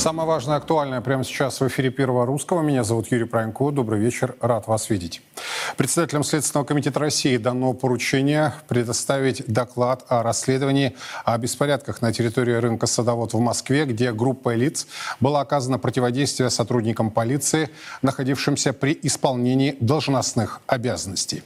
Самое важное, актуальное прямо сейчас в эфире Первого Русского. Меня зовут Юрий Пронько. Добрый вечер. Рад вас видеть. Председателям Следственного комитета России дано поручение предоставить доклад о расследовании о беспорядках на территории рынка Садовод в Москве, где группа лиц была оказана противодействие сотрудникам полиции, находившимся при исполнении должностных обязанностей.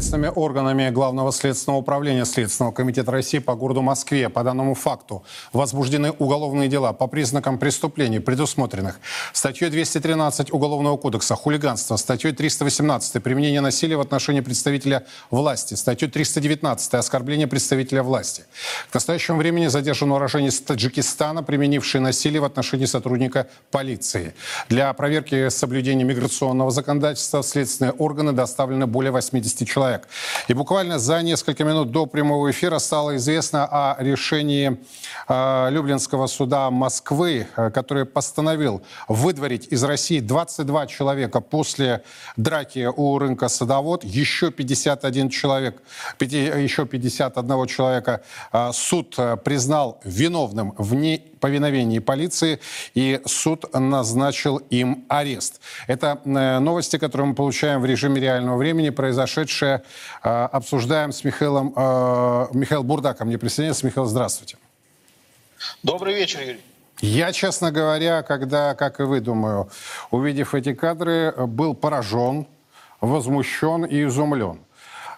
Следственными органами Главного следственного управления Следственного комитета России по городу Москве по данному факту возбуждены уголовные дела по признакам преступлений, предусмотренных статьей 213 Уголовного кодекса «Хулиганство», статьей 318 «Применение насилия в отношении представителя власти», статьей 319 «Оскорбление представителя власти». К настоящему времени задержан уроженец Таджикистана, применивший насилие в отношении сотрудника полиции. Для проверки соблюдения миграционного законодательства следственные органы доставлено более 80 человек человек. И буквально за несколько минут до прямого эфира стало известно о решении э, Люблинского суда Москвы, э, который постановил выдворить из России 22 человека после драки у рынка Садовод. Еще 51 человек, 5, еще 51 человека э, суд э, признал виновным в ней повиновении полиции, и суд назначил им арест. Это э, новости, которые мы получаем в режиме реального времени, произошедшие, э, обсуждаем с Михаилом, э, Михаил Бурдаком. Мне присоединяется. Михаил, здравствуйте. Добрый вечер, Юрий. Я, честно говоря, когда, как и вы, думаю, увидев эти кадры, был поражен, возмущен и изумлен.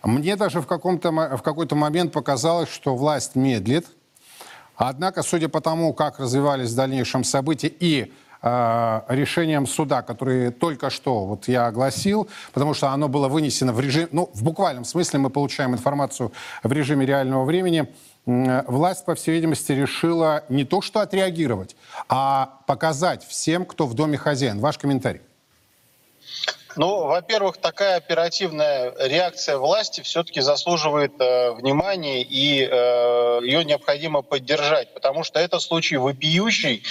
Мне даже в, каком-то, в какой-то момент показалось, что власть медлит – Однако, судя по тому, как развивались в дальнейшем события и решением суда, который только что вот я огласил, потому что оно было вынесено в режим, ну, в буквальном смысле мы получаем информацию в режиме реального времени, власть, по всей видимости, решила не то что отреагировать, а показать всем, кто в доме хозяин. Ваш комментарий. Ну, во-первых, такая оперативная реакция власти все-таки заслуживает э, внимания, и э, ее необходимо поддержать, потому что это случай вопиющий.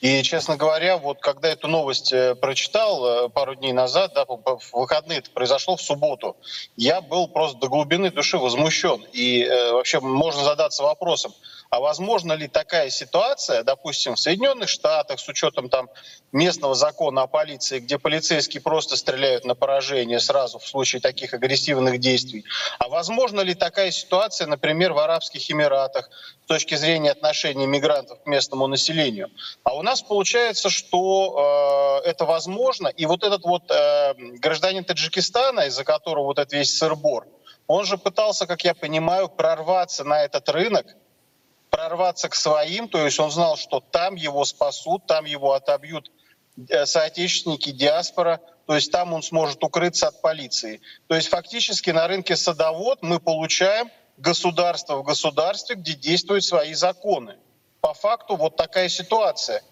И, честно говоря, вот когда эту новость э, прочитал э, пару дней назад, да, в выходные это произошло в субботу, я был просто до глубины души возмущен. И э, вообще можно задаться вопросом, а возможно ли такая ситуация, допустим, в Соединенных Штатах с учетом там местного закона о полиции, где полицейские просто стреляют на поражение сразу в случае таких агрессивных действий? А возможно ли такая ситуация, например, в Арабских Эмиратах с точки зрения отношений мигрантов к местному населению? А у нас получается, что э, это возможно, и вот этот вот э, гражданин Таджикистана, из-за которого вот этот весь сырбор, он же пытался, как я понимаю, прорваться на этот рынок, прорваться к своим, то есть он знал, что там его спасут, там его отобьют э, соотечественники, диаспора, то есть там он сможет укрыться от полиции. То есть фактически на рынке садовод мы получаем государство в государстве, где действуют свои законы. По факту вот такая ситуация.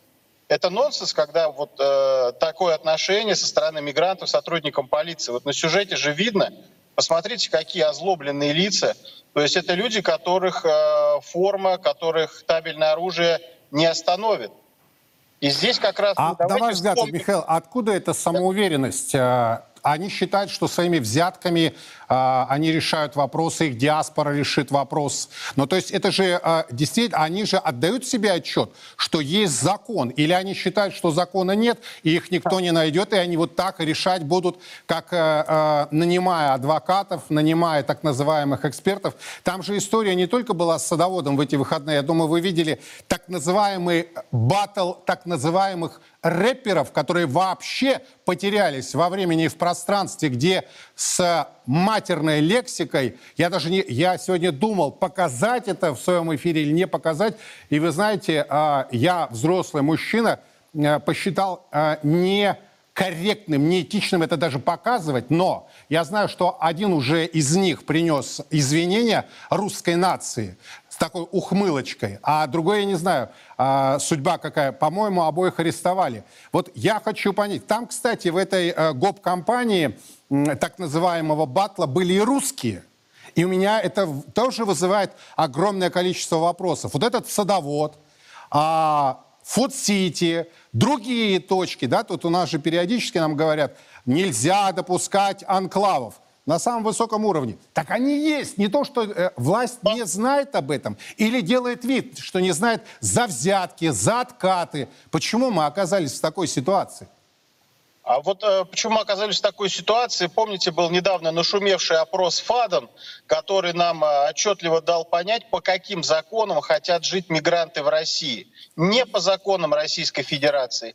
Это нонсенс, когда вот э, такое отношение со стороны мигрантов сотрудникам полиции. Вот на сюжете же видно, посмотрите, какие озлобленные лица, то есть это люди, которых э, форма, которых табельное оружие не остановит. И здесь как раз... А, на ваш взгляд, вспомним... Михаил, откуда эта самоуверенность? Э, они считают, что своими взятками они решают вопросы, их диаспора решит вопрос. Но то есть это же э, действительно, они же отдают себе отчет, что есть закон. Или они считают, что закона нет, и их никто не найдет, и они вот так решать будут, как э, э, нанимая адвокатов, нанимая так называемых экспертов. Там же история не только была с садоводом в эти выходные. Я думаю, вы видели так называемый батл так называемых рэперов, которые вообще потерялись во времени и в пространстве, где с матерной лексикой, я даже не, я сегодня думал, показать это в своем эфире или не показать, и вы знаете, а, я, взрослый мужчина, а, посчитал а, не корректным, неэтичным это даже показывать, но я знаю, что один уже из них принес извинения русской нации такой ухмылочкой, а другой, я не знаю, а, судьба какая. По-моему, обоих арестовали. Вот я хочу понять, там, кстати, в этой э, ГОП-компании так называемого батла были и русские. И у меня это тоже вызывает огромное количество вопросов. Вот этот садовод, а, Фуд-Сити, другие точки, да, тут у нас же периодически нам говорят, нельзя допускать анклавов на самом высоком уровне. Так они есть. Не то, что э, власть не знает об этом или делает вид, что не знает за взятки, за откаты. Почему мы оказались в такой ситуации? А вот э, почему оказались в такой ситуации, помните, был недавно нашумевший опрос ФАДом, который нам э, отчетливо дал понять, по каким законам хотят жить мигранты в России не по законам Российской Федерации,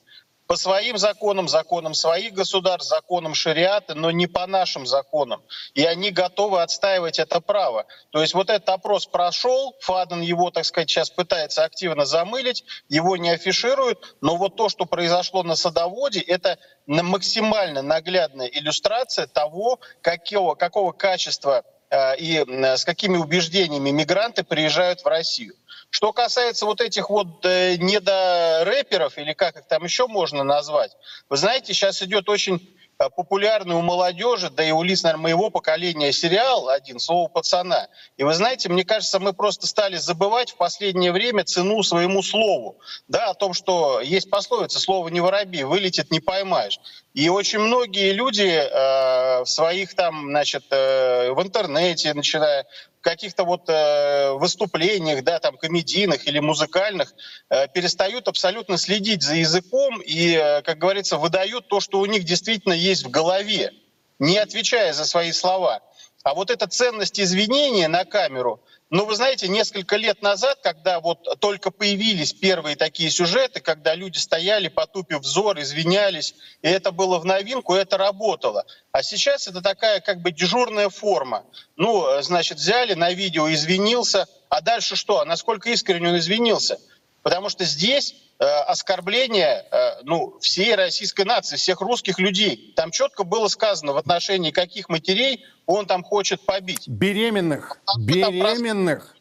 по своим законам, законам своих государств, законам шариата, но не по нашим законам. И они готовы отстаивать это право. То есть вот этот опрос прошел, Фаден его, так сказать, сейчас пытается активно замылить, его не афишируют, но вот то, что произошло на садоводе, это максимально наглядная иллюстрация того, какого, какого качества э, и э, с какими убеждениями мигранты приезжают в Россию. Что касается вот этих вот э, недорэперов, или как их там еще можно назвать, вы знаете, сейчас идет очень э, популярный у молодежи, да и у лиц, наверное, моего поколения сериал один «Слово пацана». И вы знаете, мне кажется, мы просто стали забывать в последнее время цену своему слову. Да, о том, что есть пословица «Слово не воробей, вылетит, не поймаешь». И очень многие люди э, в своих там, значит, э, в интернете, начиная каких-то вот э, выступлениях, да, там, комедийных или музыкальных, э, перестают абсолютно следить за языком и, э, как говорится, выдают то, что у них действительно есть в голове, не отвечая за свои слова. А вот эта ценность извинения на камеру – но вы знаете, несколько лет назад, когда вот только появились первые такие сюжеты, когда люди стояли, потупив взор, извинялись, и это было в новинку, это работало. А сейчас это такая как бы дежурная форма. Ну, значит, взяли на видео, извинился, а дальше что? А насколько искренне он извинился? Потому что здесь оскорбление э, ну, всей российской нации, всех русских людей. Там четко было сказано в отношении каких матерей он там хочет побить. Беременных. Беременных.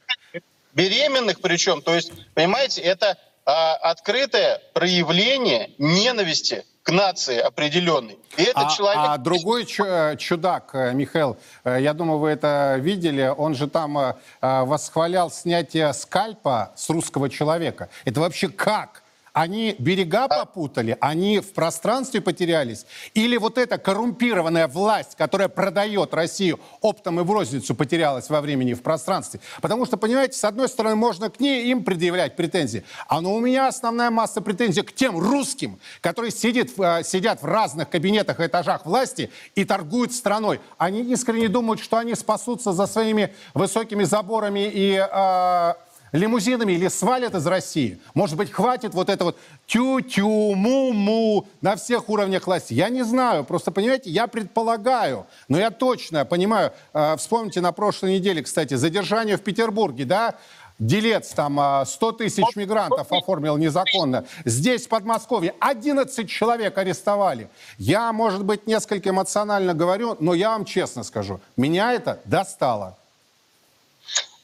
Беременных причем. То есть, понимаете, это э, открытое проявление ненависти к нации определенной. И этот а, человек... а другой чудак, э, Михаил, э, я думаю, вы это видели, он же там э, восхвалял снятие скальпа с русского человека. Это вообще как? Они берега попутали, они в пространстве потерялись? Или вот эта коррумпированная власть, которая продает Россию оптом и в розницу, потерялась во времени и в пространстве? Потому что, понимаете, с одной стороны, можно к ней им предъявлять претензии, а но у меня основная масса претензий к тем русским, которые сидят, э, сидят в разных кабинетах и этажах власти и торгуют страной. Они искренне думают, что они спасутся за своими высокими заборами и... Э, лимузинами или свалят из России. Может быть, хватит вот это вот тю-тю, му-му на всех уровнях власти. Я не знаю, просто, понимаете, я предполагаю, но я точно понимаю. Э, вспомните на прошлой неделе, кстати, задержание в Петербурге, да, Делец там 100 а, тысяч мигрантов оформил незаконно. Здесь, в Подмосковье, 11 человек арестовали. Я, может быть, несколько эмоционально говорю, но я вам честно скажу, меня это достало.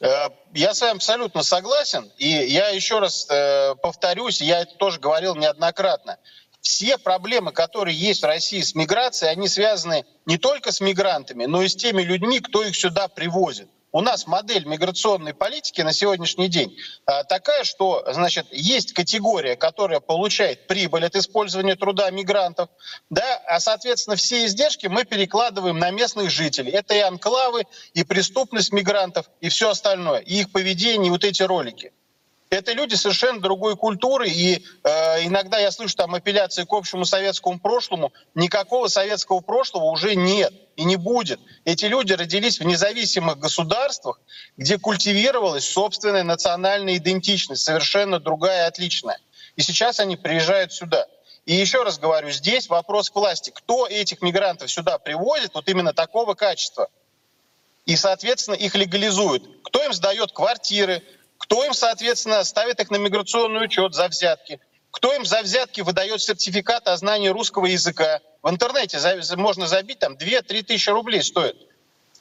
Э, я с вами абсолютно согласен. И я еще раз э, повторюсь, я это тоже говорил неоднократно. Все проблемы, которые есть в России с миграцией, они связаны не только с мигрантами, но и с теми людьми, кто их сюда привозит у нас модель миграционной политики на сегодняшний день а, такая, что значит, есть категория, которая получает прибыль от использования труда мигрантов, да, а, соответственно, все издержки мы перекладываем на местных жителей. Это и анклавы, и преступность мигрантов, и все остальное, и их поведение, и вот эти ролики. Это люди совершенно другой культуры, и э, иногда я слышу там апелляции к общему советскому прошлому. Никакого советского прошлого уже нет и не будет. Эти люди родились в независимых государствах, где культивировалась собственная национальная идентичность, совершенно другая, отличная. И сейчас они приезжают сюда. И еще раз говорю, здесь вопрос к власти. Кто этих мигрантов сюда приводит, вот именно такого качества? И, соответственно, их легализует. Кто им сдает квартиры, кто им, соответственно, ставит их на миграционный учет за взятки? Кто им за взятки выдает сертификат о знании русского языка? В интернете можно забить, там 2-3 тысячи рублей стоит.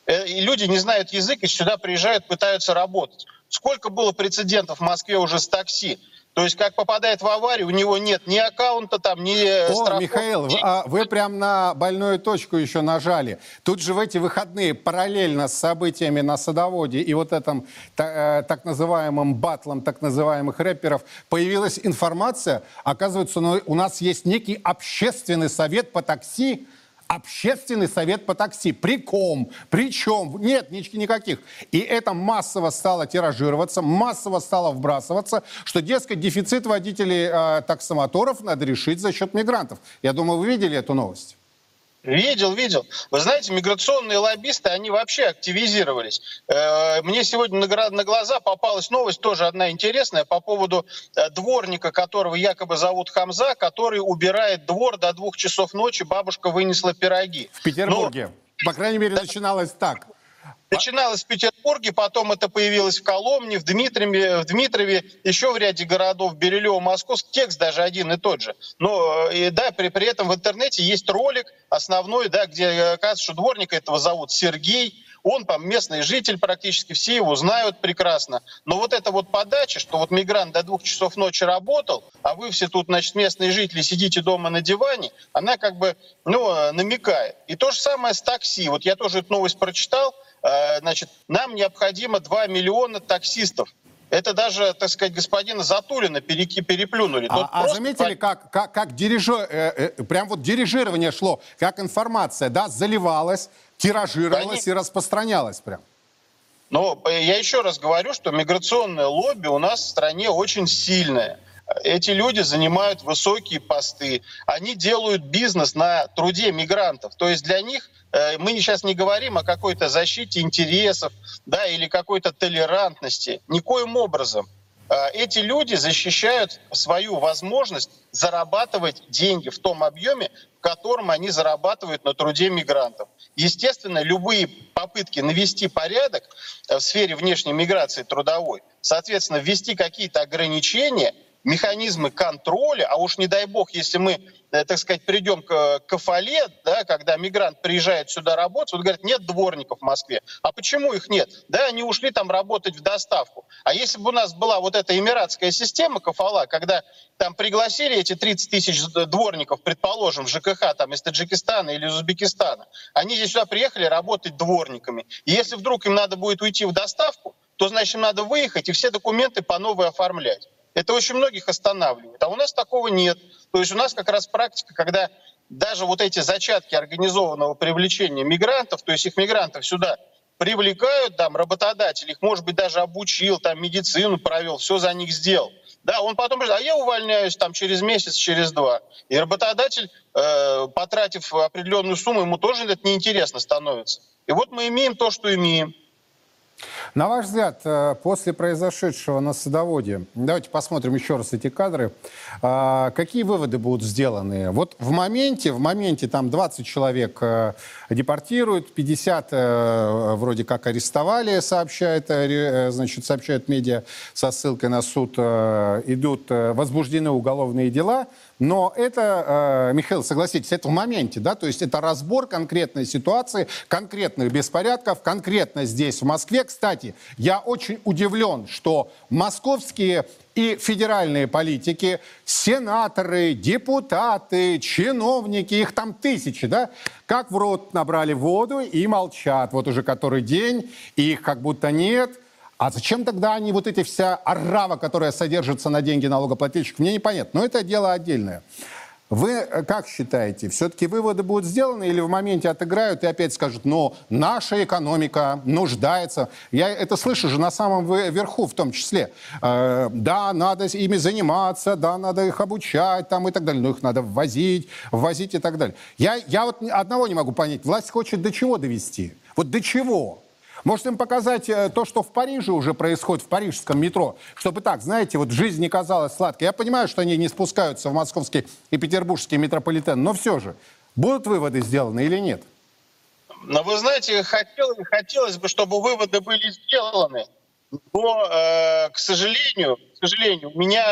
Э, и люди не знают язык и сюда приезжают, пытаются работать. Сколько было прецедентов в Москве уже с такси? То есть, как попадает в аварию, у него нет ни аккаунта там, ни О, страховки. Михаил, вы, а, вы прям на больную точку еще нажали. Тут же в эти выходные параллельно с событиями на садоводе и вот этом та, э, так называемым батлом так называемых рэперов появилась информация, оказывается, ну, у нас есть некий общественный совет по такси, Общественный совет по такси. При ком? При чем? Нет, никаких. И это массово стало тиражироваться, массово стало вбрасываться, что, дескать, дефицит водителей э, таксомоторов надо решить за счет мигрантов. Я думаю, вы видели эту новость? Видел, видел. Вы знаете, миграционные лоббисты, они вообще активизировались. Э, мне сегодня на глаза попалась новость, тоже одна интересная, по поводу э, дворника, которого якобы зовут Хамза, который убирает двор до двух часов ночи, бабушка вынесла пироги. В Петербурге. Но... По крайней мере, начиналось так. Начиналось в Петербурге, потом это появилось в Коломне, в Дмитрове, в Дмитрове, еще в ряде городов, Бирюлево, Московск, текст даже один и тот же. Но и, да, при, при этом в интернете есть ролик основной, да, где оказывается, что дворника этого зовут Сергей, он там местный житель практически, все его знают прекрасно. Но вот эта вот подача, что вот мигрант до двух часов ночи работал, а вы все тут, значит, местные жители сидите дома на диване, она как бы, ну, намекает. И то же самое с такси. Вот я тоже эту новость прочитал, Э, значит, нам необходимо 2 миллиона таксистов. Это даже, так сказать, господина Затулина переки, переплюнули. А, а заметили, как, как, как дирижер, э, э, прям вот дирижирование шло, как информация, да, заливалась, тиражировалась Они... и распространялась прям? Но э, я еще раз говорю, что миграционное лобби у нас в стране очень сильное. Эти люди занимают высокие посты, они делают бизнес на труде мигрантов. То есть для них Э, мы сейчас не говорим о какой-то защите интересов да, или какой-то толерантности. Никоим образом. Э, эти люди защищают свою возможность зарабатывать деньги в том объеме, в котором они зарабатывают на труде мигрантов. Естественно, любые попытки навести порядок э, в сфере внешней миграции трудовой, соответственно, ввести какие-то ограничения – механизмы контроля, а уж не дай бог, если мы, э, так сказать, придем к кафале, да, когда мигрант приезжает сюда работать, вот говорят, нет дворников в Москве. А почему их нет? Да, они ушли там работать в доставку. А если бы у нас была вот эта эмиратская система кафала, когда там пригласили эти 30 тысяч дворников, предположим, в ЖКХ там из Таджикистана или Узбекистана, они здесь сюда приехали работать дворниками. И если вдруг им надо будет уйти в доставку, то значит им надо выехать и все документы по новой оформлять. Это очень многих останавливает. А у нас такого нет. То есть у нас как раз практика, когда даже вот эти зачатки организованного привлечения мигрантов, то есть их мигрантов сюда привлекают, там, работодатель их, может быть, даже обучил, там, медицину провел, все за них сделал. Да, он потом говорит, а я увольняюсь там через месяц, через два. И работодатель, э, потратив определенную сумму, ему тоже это неинтересно становится. И вот мы имеем то, что имеем. На ваш взгляд, э, после произошедшего на садоводе, давайте посмотрим еще раз эти кадры, а, какие выводы будут сделаны? Вот в моменте, в моменте там 20 человек э, депортируют, 50 э, вроде как арестовали, сообщает, значит, сообщают медиа со ссылкой на суд, идут возбуждены уголовные дела, но это, Михаил, согласитесь, это в моменте, да, то есть это разбор конкретной ситуации, конкретных беспорядков, конкретно здесь, в Москве, кстати, я очень удивлен, что московские и федеральные политики, сенаторы, депутаты, чиновники, их там тысячи, да, как в рот набрали воду и молчат. Вот уже который день, и их как будто нет. А зачем тогда они, вот эти вся арава, которая содержится на деньги налогоплательщиков, мне непонятно. Но это дело отдельное. Вы э, как считаете, все-таки выводы будут сделаны или в моменте отыграют и опять скажут, но наша экономика нуждается. Я это слышу же на самом верху в том числе. Э, да, надо ими заниматься, да, надо их обучать там и так далее, но их надо ввозить, ввозить и так далее. Я, я вот одного не могу понять, власть хочет до чего довести? Вот до чего? Может им показать э, то, что в Париже уже происходит, в парижском метро, чтобы так, знаете, вот жизнь не казалась сладкой. Я понимаю, что они не спускаются в московский и петербургский метрополитен, но все же, будут выводы сделаны или нет? Но вы знаете, хотел, хотелось бы, чтобы выводы были сделаны. Но, э, к к сожалению, к сожалению, у меня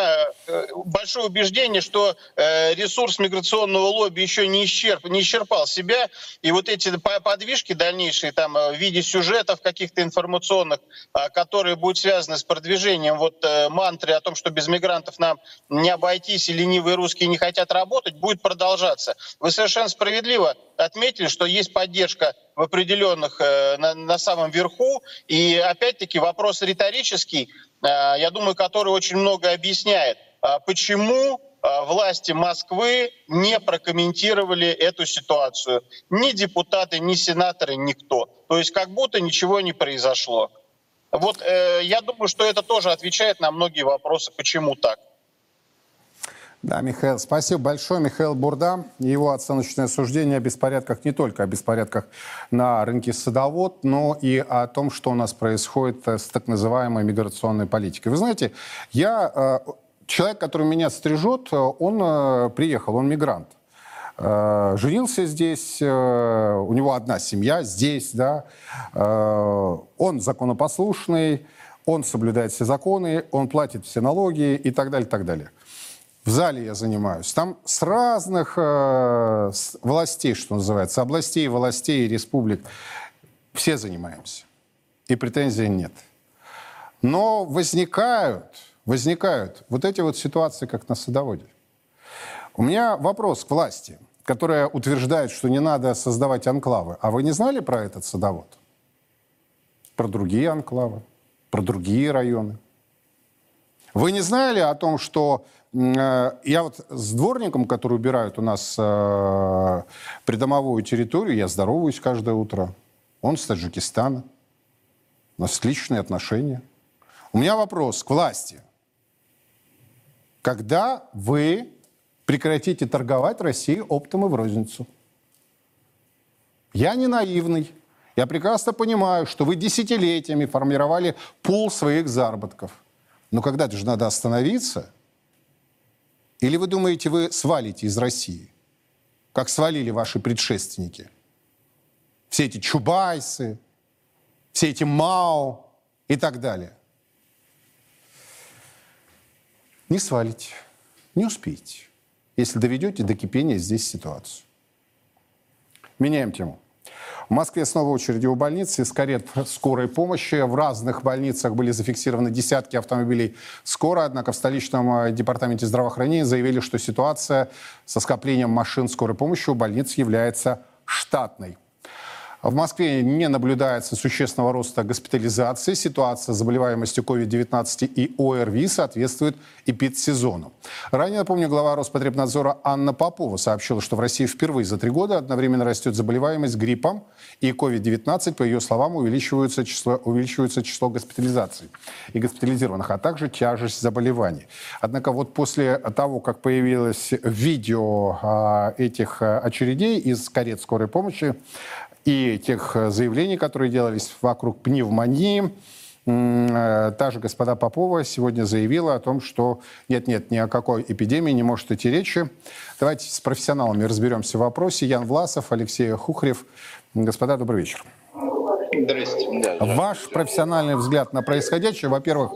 э, большое убеждение, что э, ресурс миграционного лобби еще не, исчерп, не исчерпал себя, и вот эти подвижки дальнейшие там э, в виде сюжетов каких-то информационных, которые будут связаны с продвижением вот мантры о том, что без мигрантов нам не обойтись, и ленивые русские не хотят работать, будет продолжаться. Вы совершенно справедливо отметили, что есть поддержка в определенных на, на самом верху, и опять-таки вопрос риторический, я думаю, который очень много объясняет, э, почему э, власти Москвы не прокомментировали эту ситуацию. Ни депутаты, ни сенаторы, никто. То есть как будто ничего не произошло. Вот э, я думаю, что это тоже отвечает на многие вопросы, почему так. Да, Михаил, спасибо большое. Михаил Бурда. Его оценочное суждение о беспорядках не только о беспорядках на рынке садовод, но и о том, что у нас происходит с так называемой миграционной политикой. Вы знаете, я э, человек, который меня стрижет, он э, приехал, он мигрант. Э, женился здесь, у него одна семья здесь, да. Он законопослушный, он соблюдает все законы, он платит все налоги и так далее, так далее в зале я занимаюсь, там с разных э, с властей, что называется, областей, властей, республик, все занимаемся. И претензий нет. Но возникают, возникают вот эти вот ситуации, как на садоводе. У меня вопрос к власти, которая утверждает, что не надо создавать анклавы. А вы не знали про этот садовод? Про другие анклавы, про другие районы? Вы не знали о том, что я вот с дворником, который убирает у нас э, придомовую территорию, я здороваюсь каждое утро. Он с Таджикистана. У нас отличные отношения. У меня вопрос к власти. Когда вы прекратите торговать Россией оптом и в розницу? Я не наивный. Я прекрасно понимаю, что вы десятилетиями формировали пул своих заработков – но когда-то же надо остановиться. Или вы думаете, вы свалите из России, как свалили ваши предшественники? Все эти Чубайсы, все эти Мао и так далее. Не свалите, не успеете, если доведете до кипения здесь ситуацию. Меняем тему. В Москве снова очереди у больницы из карет скорой помощи. В разных больницах были зафиксированы десятки автомобилей скорой, однако в столичном э, департаменте здравоохранения заявили, что ситуация со скоплением машин скорой помощи у больниц является штатной. В Москве не наблюдается существенного роста госпитализации. Ситуация с заболеваемостью COVID-19 и ОРВИ соответствует эпидсезону. Ранее, напомню, глава Роспотребнадзора Анна Попова сообщила, что в России впервые за три года одновременно растет заболеваемость гриппом и COVID-19. По ее словам, увеличивается число, увеличивается число госпитализаций и госпитализированных, а также тяжесть заболеваний. Однако вот после того, как появилось видео а, этих а, очередей из карет скорой помощи, и тех э, заявлений, которые делались вокруг пневмонии. Э, та же господа Попова сегодня заявила о том, что нет-нет, ни о какой эпидемии не может идти речи. Давайте с профессионалами разберемся в вопросе. Ян Власов, Алексей Хухрев. Господа, добрый вечер. Здравствуйте. Ваш профессиональный взгляд на происходящее, во-первых,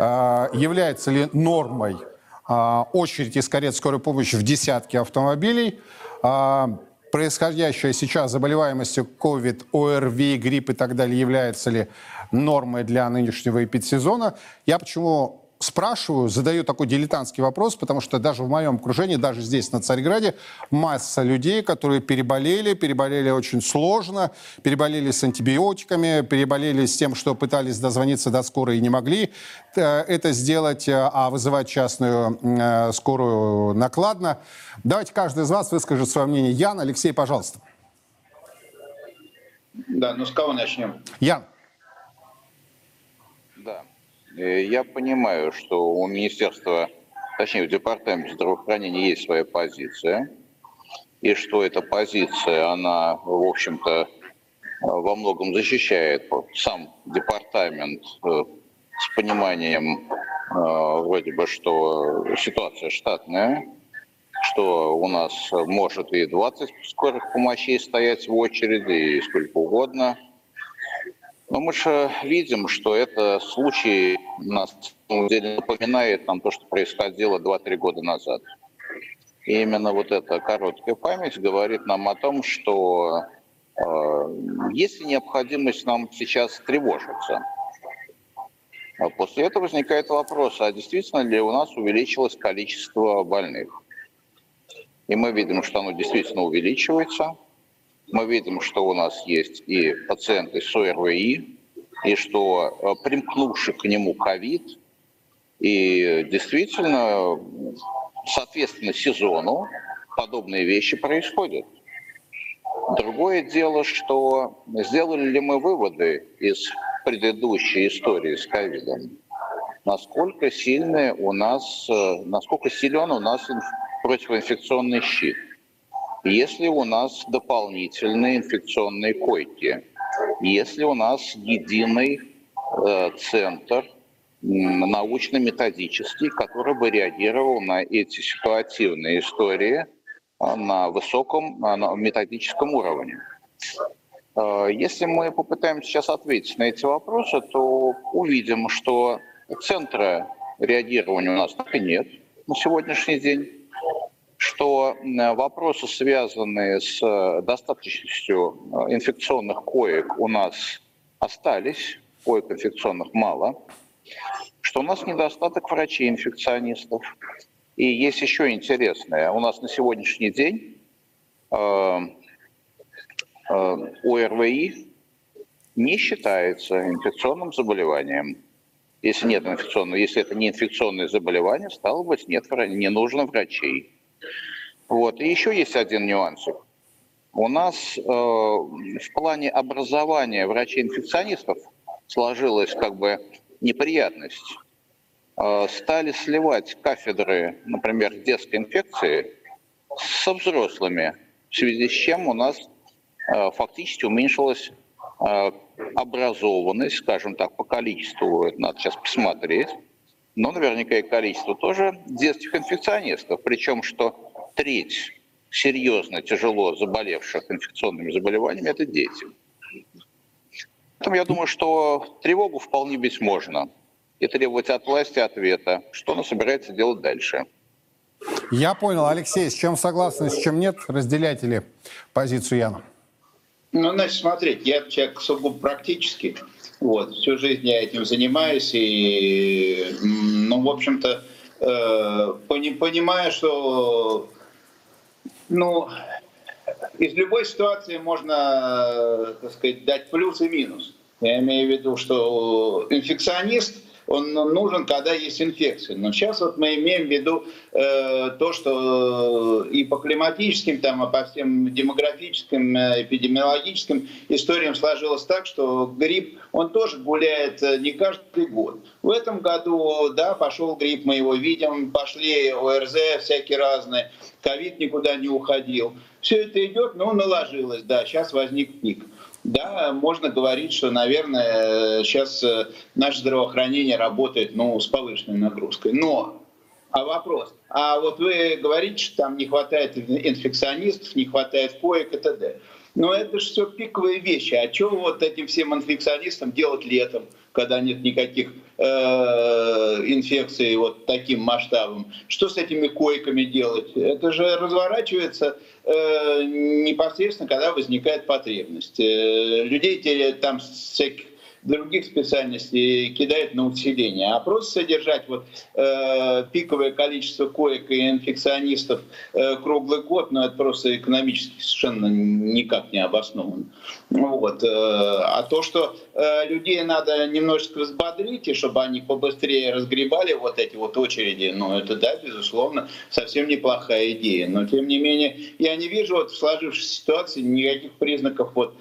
э, является ли нормой очередь из карет скорой помощи в десятки автомобилей? Происходящая сейчас заболеваемостью COVID, ОРВИ, грипп и так далее является ли нормой для нынешнего эпидсезона. Я почему спрашиваю, задаю такой дилетантский вопрос, потому что даже в моем окружении, даже здесь, на Царьграде, масса людей, которые переболели, переболели очень сложно, переболели с антибиотиками, переболели с тем, что пытались дозвониться до скорой и не могли э, это сделать, э, а вызывать частную э, скорую накладно. Давайте каждый из вас выскажет свое мнение. Ян, Алексей, пожалуйста. Да, ну с кого начнем? Ян. Э, я понимаю, что у министерства, точнее, у департамента здравоохранения есть своя позиция, и что эта позиция, она, в общем-то, во многом защищает сам департамент э, с пониманием э, вроде бы, что ситуация штатная, что у нас может и 20 скорых помощей стоять в очереди, и сколько угодно – Но мы же видим, что это случай на самом деле напоминает нам то, что происходило 2-3 года назад. И именно вот эта короткая память говорит нам о том, что э, есть необходимость нам сейчас тревожиться. А после этого возникает вопрос, а действительно ли у нас увеличилось количество больных? И мы видим, что оно действительно увеличивается. Мы видим, что у нас есть и пациенты с ОРВИ, и что э, примкнувший к нему ковид, и действительно, соответственно сезону подобные вещи происходят. Другое дело, что сделали ли мы выводы из предыдущей истории с ковидом, насколько сильный у нас, э, насколько силен у нас противоинфекционный щит. Если у нас дополнительные инфекционные койки, если у нас единый э, центр научно-методический, который бы реагировал на эти ситуативные истории э, на высоком на методическом уровне. Э, если мы попытаемся сейчас ответить на эти вопросы, то увидим, что центра реагирования у нас так и нет на сегодняшний день, что вопросы, связанные с э, достаточностью э, инфекционных коек у нас остались, коек инфекционных мало, что у нас недостаток врачей-инфекционистов. И есть еще интересное, у нас на сегодняшний день Э, ОРВИ не считается инфекционным заболеванием. Если нет инфекционного, если это не инфекционное заболевание, стало быть, нет, не нужно врачей. Вот. И еще есть один нюансик. У нас э, в плане образования врачей-инфекционистов сложилась как бы неприятность. Э, стали сливать кафедры, например, детской инфекции со взрослыми, в связи с чем у нас Э, фактически уменьшилась э, образованность, скажем так, по количеству, это надо сейчас посмотреть, но наверняка и количество тоже детских инфекционистов. Причем, что треть серьезно, тяжело заболевших инфекционными заболеваниями – это дети. Поэтому я думаю, что тревогу вполне быть можно и требовать от власти ответа, что она собирается делать дальше. Я понял. Алексей, с чем согласны, с чем нет? Разделяете ли позицию Яна? Ну, значит, смотреть, я человек сугубо практический. Вот, всю жизнь я этим занимаюсь, и, ну, в общем-то, э, понимаю, что, ну, из любой ситуации можно, так сказать, дать плюс и минус. Я имею в виду, что инфекционист – он нужен, когда есть инфекция. Но сейчас вот мы имеем в виду э, то, что и по климатическим, там, и по всем демографическим, э, эпидемиологическим историям сложилось так, что грипп, он тоже гуляет э, не каждый год. В этом году, да, пошел грипп, мы его видим, пошли ОРЗ всякие разные, ковид никуда не уходил. Все это идет, но наложилось, да, сейчас возник пик. Да, можно говорить, что, наверное, сейчас э, наше здравоохранение работает ну, с повышенной нагрузкой. Но а вопрос, а вот вы говорите, что там не хватает инфекционистов, не хватает коек и т.д. Но это же все пиковые вещи. А что вот этим всем инфекционистам делать летом, когда нет никаких э, инфекций вот таким масштабом? Что с этими койками делать? Это же разворачивается э, непосредственно, когда возникает потребность. Э, людей там всяких других специальностей кидает на усиление, а просто содержать вот, э, пиковое количество коек и инфекционистов э, круглый год, ну это просто экономически совершенно никак не обосновано. Вот. Э, а то, что э, людей надо немножечко взбодрить, и чтобы они побыстрее разгребали вот эти вот очереди, ну это да, безусловно, совсем неплохая идея. Но тем не менее, я не вижу вот в сложившейся ситуации никаких признаков вот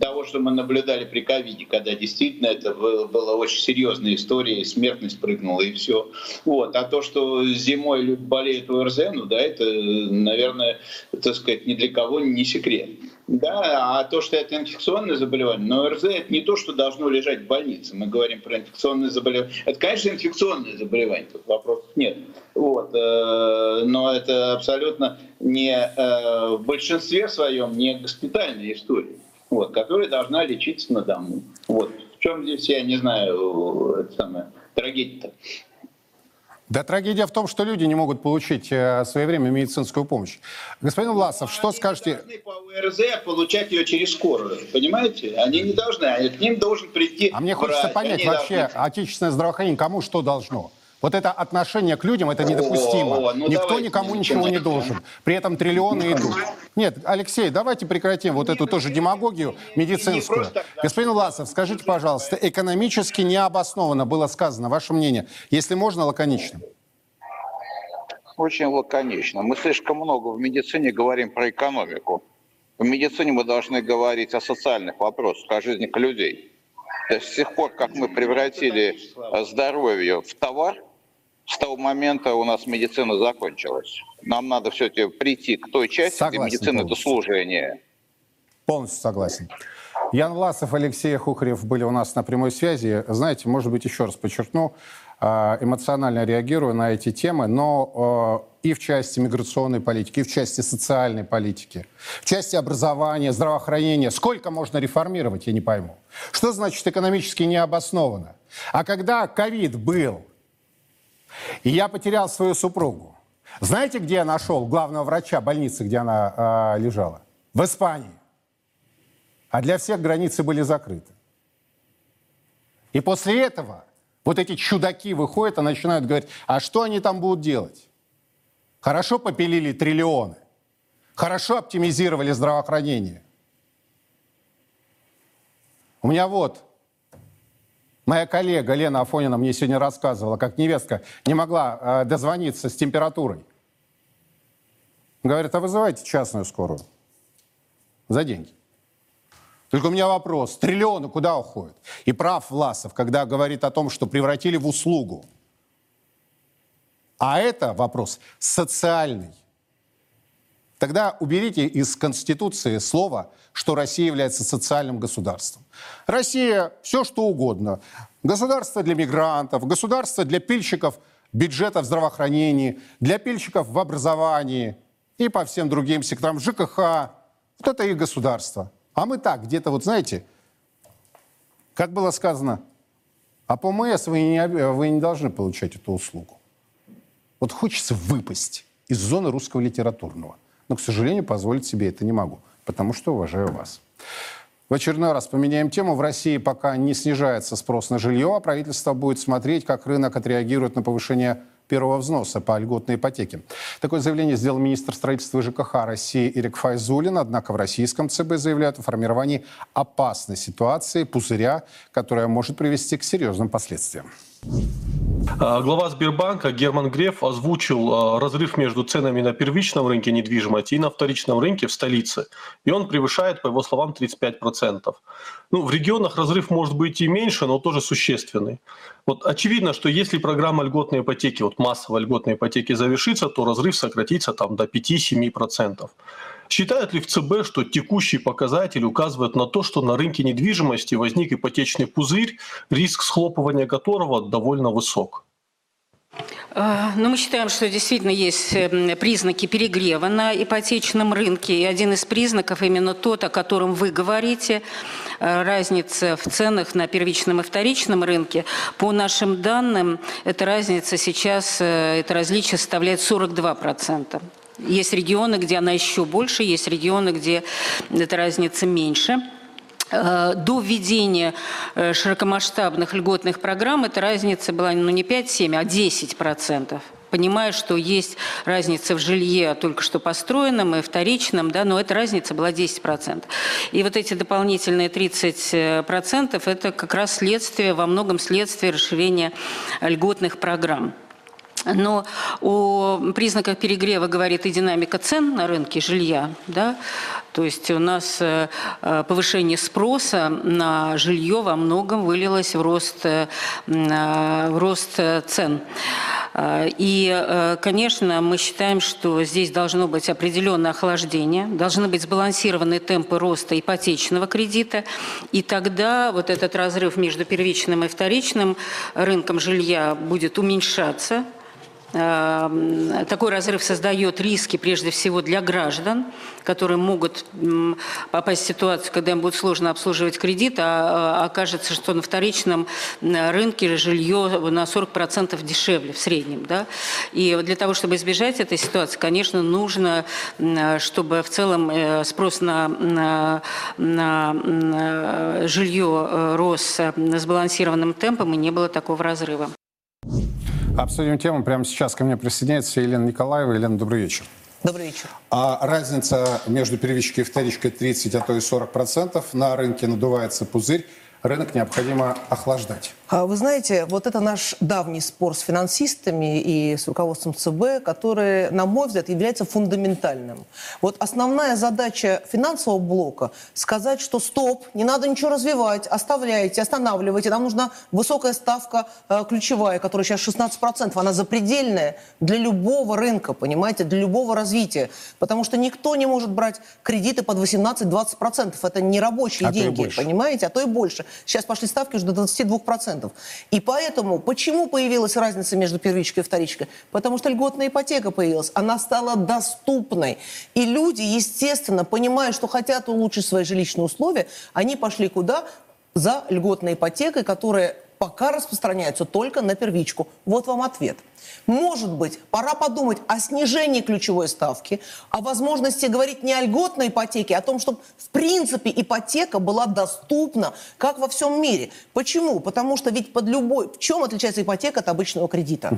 того, что мы наблюдали при ковиде, когда действительно это была очень серьезная история, и смертность прыгнула, и все. Вот. А то, что зимой люди болеют ОРЗ, ну да, это, наверное, так сказать, ни для кого не секрет. Да, а то, что это инфекционное заболевание, но ОРЗ это не то, что должно лежать в больнице. Мы говорим про инфекционное заболевание. Это, конечно, инфекционное заболевание, тут вопросов нет. Вот. Э, но это абсолютно не э, в большинстве своем не госпитальная история вот, которая должна лечиться на дому. Вот чем здесь, я не знаю, это самое, трагедия-то? Да трагедия в том, что люди не могут получить э, своевременно медицинскую помощь. Господин Власов, что Они скажете? должны по УРЗ получать ее через скорую, понимаете? Они не должны, а к ним должен прийти А мне врач, хочется понять, они вообще должны- отечественное здравоохранение кому что должно? Вот это отношение к людям, это недопустимо. О, ну Никто давайте никому не ничего не должен. При этом триллионы идут. Нет, Алексей, давайте прекратим вот эту тоже демагогию медицинскую. Господин Власов, скажите, пожалуйста, экономически необоснованно было сказано, ваше мнение, если можно, лаконично. Очень лаконично. Мы слишком много в медицине говорим про экономику. В медицине мы должны говорить о социальных вопросах, о жизни людей. То есть с тех пор, как мы превратили здоровье в товар, с того момента у нас медицина закончилась. Нам надо все-таки прийти к той части, Согласен где медицина это служение. Полностью согласен. Ян Власов, Алексей Хухарев были у нас на прямой связи. Знаете, может быть, еще раз подчеркну, э, эмоционально реагирую на эти темы, но э, и в части миграционной политики, и в части социальной политики, в части образования, здравоохранения. Сколько можно реформировать, я не пойму. Что значит экономически необоснованно? А когда ковид был, и я потерял свою супругу, знаете, где я нашел главного врача больницы, где она э, лежала? В Испании. А для всех границы были закрыты. И после этого вот эти чудаки выходят и начинают говорить, а что они там будут делать? Хорошо попилили триллионы, хорошо оптимизировали здравоохранение. У меня вот моя коллега Лена Афонина мне сегодня рассказывала, как невестка не могла э, дозвониться с температурой. Говорит, а вызывайте частную скорую за деньги. Только у меня вопрос, триллионы куда уходят? И прав Власов, когда говорит о том, что превратили в услугу. А это вопрос социальный. Тогда уберите из Конституции слово, что Россия является социальным государством. Россия все что угодно. Государство для мигрантов, государство для пильщиков бюджета в здравоохранении, для пильщиков в образовании и по всем другим секторам, ЖКХ. Вот это их государство. А мы так, где-то вот, знаете, как было сказано, а по МС вы не, вы не должны получать эту услугу. Вот хочется выпасть из зоны русского литературного. Но, к сожалению, позволить себе это не могу, потому что уважаю вас. В очередной раз поменяем тему. В России пока не снижается спрос на жилье, а правительство будет смотреть, как рынок отреагирует на повышение первого взноса по льготной ипотеке. Такое заявление сделал министр строительства ЖКХ России Ирик Файзулин. Однако в российском ЦБ заявляют о формировании опасной ситуации, пузыря, которая может привести к серьезным последствиям. А, Глава Сбербанка Герман Греф озвучил а, разрыв между ценами на первичном рынке недвижимости и на вторичном рынке в столице. И он превышает, по его словам, 35%. Ну, в регионах разрыв может быть и меньше, но тоже существенный. Вот очевидно, что если программа льготной ипотеки, вот массовой льготной ипотеки завершится, то разрыв сократится там до 5-7%. Считают ли в ЦБ, что текущий показатель указывает на то, что на рынке недвижимости возник ипотечный пузырь, риск схлопывания которого довольно высок? А, Ну, мы считаем, что действительно есть э, признаки перегрева на ипотечном рынке. И один из признаков именно тот, о котором вы говорите, э, разница в ценах на первичном и вторичном рынке. По нашим данным, эта разница сейчас, э, это различие составляет 42%. Есть регионы, где она еще больше, есть регионы, где эта разница меньше. Э, До введения э, широкомасштабных льготных программ эта разница была ну, не 5-7, а 10 процентов. Понимая, что есть разница в жилье только что построенном и вторичном, да, но эта разница была 10%. И вот эти дополнительные 30% это как раз следствие, во многом следствие расширения льготных программ. Но о признаках перегрева говорит и динамика цен на рынке жилья. Да? То есть у нас э, э, повышение спроса на жилье во многом вылилось в рост, э, в рост цен. И, конечно, мы считаем, что здесь должно быть определенное охлаждение, должны быть сбалансированные темпы роста ипотечного кредита, и тогда вот этот разрыв между первичным и вторичным рынком жилья будет уменьшаться, такой разрыв создает риски прежде всего для граждан, которые могут попасть в ситуацию, когда им будет сложно обслуживать кредит, а, а окажется, что на вторичном рынке жилье на 40% дешевле в среднем. Да? И для того, чтобы избежать этой ситуации, конечно, нужно, чтобы в целом э, спрос на, на, на, на жилье э, рос э, сбалансированным темпом и не было такого разрыва. Обсудим тему. Прямо сейчас ко мне присоединяется Елена Николаева. Елена, добрый вечер. Добрый вечер. А разница между первичкой и вторичкой 30, а то и 40 процентов. На рынке надувается пузырь. Рынок необходимо охлаждать. А Вы знаете, вот это наш давний спор с финансистами и с руководством ЦБ, который, на мой взгляд, является фундаментальным. Вот основная задача финансового блока – сказать, что стоп, не надо ничего развивать, оставляйте, останавливайте, нам нужна высокая ставка э, ключевая, которая сейчас 16%, она запредельная для любого рынка, понимаете, для любого развития. Потому что никто не может брать кредиты под 18-20%, это не рабочие А деньги, понимаете, а то и больше. Сейчас пошли ставки уже до 22%. И поэтому, почему появилась разница между первичкой и вторичкой? Потому что льготная ипотека появилась, она стала доступной. И люди, естественно, понимая, что хотят улучшить свои жилищные условия, они пошли куда? За льготной ипотекой, которая пока распространяется только на первичку. Вот вам ответ. Может быть, пора подумать о снижении ключевой ставки, о возможности говорить не о льготной ипотеке, а о том, чтобы в принципе ипотека была доступна, как во всем мире. Почему? Потому что ведь под любой... В чем отличается ипотека от обычного кредита?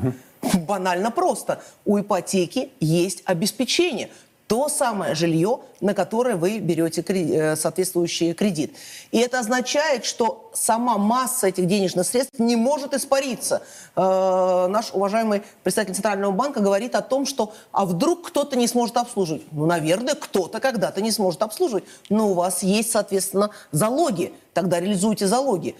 Банально просто. У ипотеки есть обеспечение то самое жилье, на которое вы берете э, соответствующий кредит. И это означает, что сама масса этих денежных средств не может испариться. Э, Наш уважаемый представитель Центрального банка говорит о том, что а вдруг кто-то не сможет обслуживать. Ну, наверное, кто-то когда-то не сможет обслуживать. Но у вас есть, соответственно, залоги. Тогда реализуйте залоги.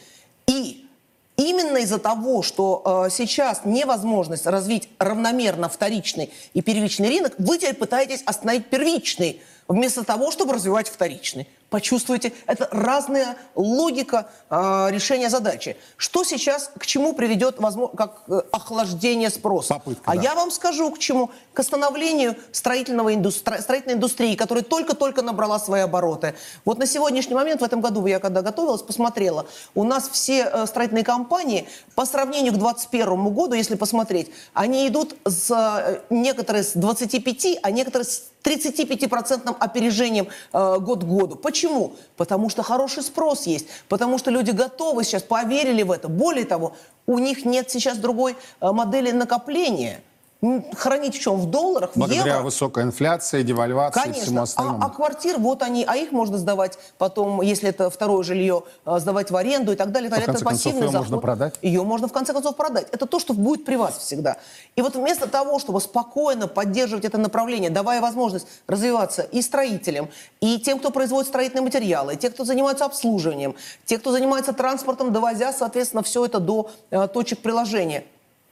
Именно из-за того, что э, сейчас невозможность развить равномерно вторичный и первичный рынок, вы теперь пытаетесь остановить первичный, вместо того, чтобы развивать вторичный. Почувствуйте, это разная логика э, решения задачи. Что сейчас, к чему приведет возможно, как э, охлаждение спроса? Попытка, а да. я вам скажу, к чему. К остановлению строительного индустри- строительной индустрии, которая только-только набрала свои обороты. Вот на сегодняшний момент, в этом году, я когда готовилась, посмотрела, у нас все э, строительные компании по сравнению к 2021 году, если посмотреть, они идут с, э, некоторые с 25, а некоторые с 35% опережением э, год к году. Почему? Потому что хороший спрос есть, потому что люди готовы сейчас, поверили в это. Более того, у них нет сейчас другой э, модели накопления. Хранить в чем? В долларах, в Благодаря евро? высокой инфляции, девальвации и всему Конечно. остальному. А, а квартир, вот они, а их можно сдавать потом, если это второе жилье, э, сдавать в аренду и так далее. и так В далее. конце это концов, пассивный ее можно заход. продать? Ее можно в конце концов продать. Это то, что будет при вас всегда. И вот вместо того, чтобы спокойно поддерживать это направление, давая возможность развиваться и строителям, и тем, кто производит строительные материалы, и те, кто занимается обслуживанием, те, кто занимается транспортом, довозя, соответственно, все это до э, точек приложения,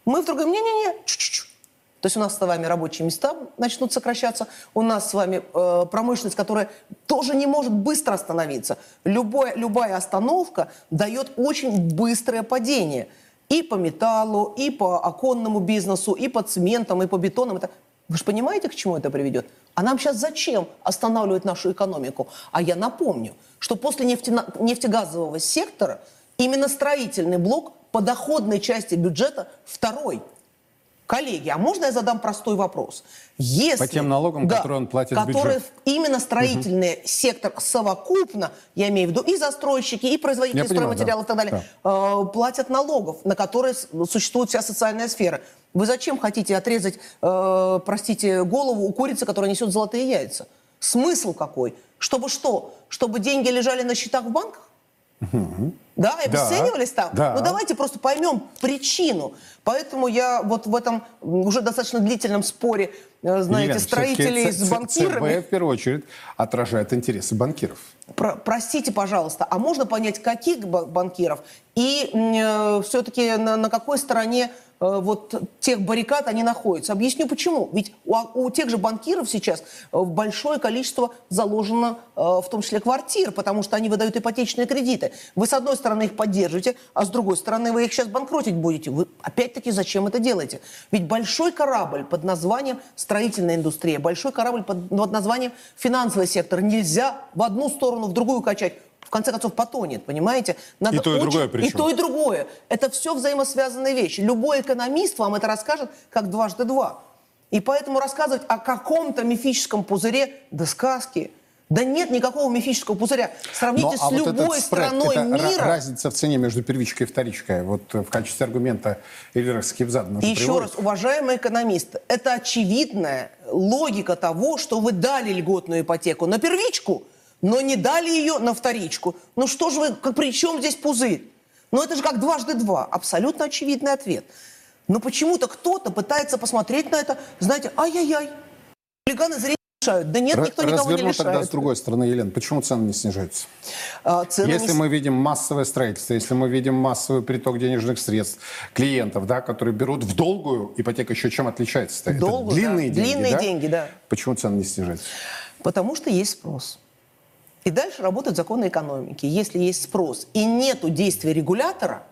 мы вдруг говорим, не-не-не, чуть-чуть. То есть у нас с вами рабочие места начнут сокращаться, у нас с вами э, промышленность, которая тоже не может быстро остановиться. Любое, любая остановка дает очень быстрое падение. И по металлу, и по оконному бизнесу, и по цементам, и по бетонам. Это... Вы же понимаете, к чему это приведет? А нам сейчас зачем останавливать нашу экономику? А я напомню, что после нефтено- нефтегазового сектора именно строительный блок по доходной части бюджета второй – Коллеги, а можно я задам простой вопрос? Если, По тем налогам, которые он платит которые бюджет. именно строительный сектор совокупно, я имею в виду и застройщики, и производители Я понимаю, стройматериалов да. и так далее, э, платят налогов, на которые существует вся социальная сфера. Вы зачем хотите отрезать, э, простите, голову у курицы, которая несет золотые яйца? Смысл какой? Чтобы что? Чтобы деньги лежали на счетах в банках? Да, и Да, обесценивались там? да. Ну давайте просто поймем причину. Поэтому я вот в этом уже достаточно длительном споре, э, знаете, Елена, строителей с банкирами. ЦБ в первую очередь отражает интересы банкиров. Про- простите, пожалуйста, а можно понять, каких ба- банкиров и все-таки на, на какой стороне э, вот тех баррикад они находятся. Объясню почему. Ведь у, у тех же банкиров сейчас э, большое количество заложено, э, в том числе квартир, потому что они выдают ипотечные кредиты. Вы с одной стороны их поддерживаете, а с другой стороны вы их сейчас банкротить будете. Вы опять-таки зачем это делаете? Ведь большой корабль под названием строительная индустрия, большой корабль под, под названием финансовый сектор нельзя в одну сторону, в другую качать в конце концов потонет, понимаете? И то, и другое причем. И то, и другое. Это все взаимосвязанные вещи. Любой экономист вам это расскажет как дважды два. И поэтому рассказывать о каком-то мифическом пузыре, да сказки. Да нет никакого мифического пузыря. Сравните Ну, а с вот любой этот спред, страной это ра- мира. разница в цене между первичкой и вторичкой. Вот э, в качестве аргумента Эльвира Скибзадовна И еще приводит. раз, уважаемый экономист, это очевидная логика того, что вы дали льготную ипотеку на первичку, но не дали ее на вторичку. Ну что же вы, как, при чем здесь пузырь? Ну это же как дважды два. Абсолютно очевидный ответ. Но почему-то кто-то пытается посмотреть на это, знаете, ай-яй-яй, хулиганы зрение лишают. Да нет, Ра- никто никого не разверну тогда лишает. с другой стороны, Елена, почему цены не снижаются? А, цены Если не мы видим массовое строительство, если мы видим массовый приток денежных средств клиентов, да, которые берут в долгую, ипотека еще чем отличается? Это Долгую, длинные да. деньги, Длинные да? деньги, да. Почему цены не снижаются? Потому что есть спрос. И дальше работают законы экономики. Если есть спрос и нету действия регулятора,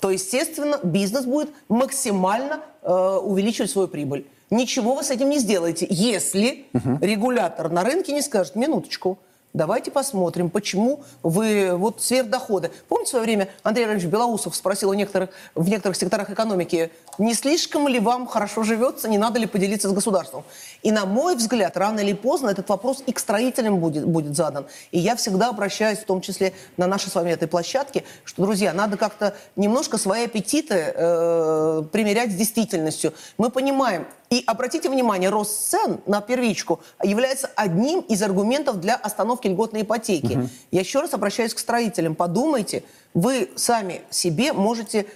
то, естественно, бизнес будет максимально э, увеличивать свою прибыль. Ничего вы с этим не сделаете, если регулятор на рынке не скажет, минуточку, давайте посмотрим, почему вы вот сверхдоходы. Помните, в свое время Андрей Иванович Белоусов спросил у некоторых, в некоторых секторах экономики, не слишком ли вам хорошо живется, не надо ли поделиться с государством? И, на мой взгляд, рано или поздно этот вопрос и к строителям будет, будет задан. И я всегда обращаюсь, в том числе на нашей с вами этой площадке, что, друзья, надо как-то немножко свои аппетиты э, примерять с действительностью. Мы понимаем, и обратите внимание, рост цен на первичку является одним из аргументов для остановки льготной ипотеки. Я еще раз обращаюсь к строителям. Подумайте, вы сами себе можете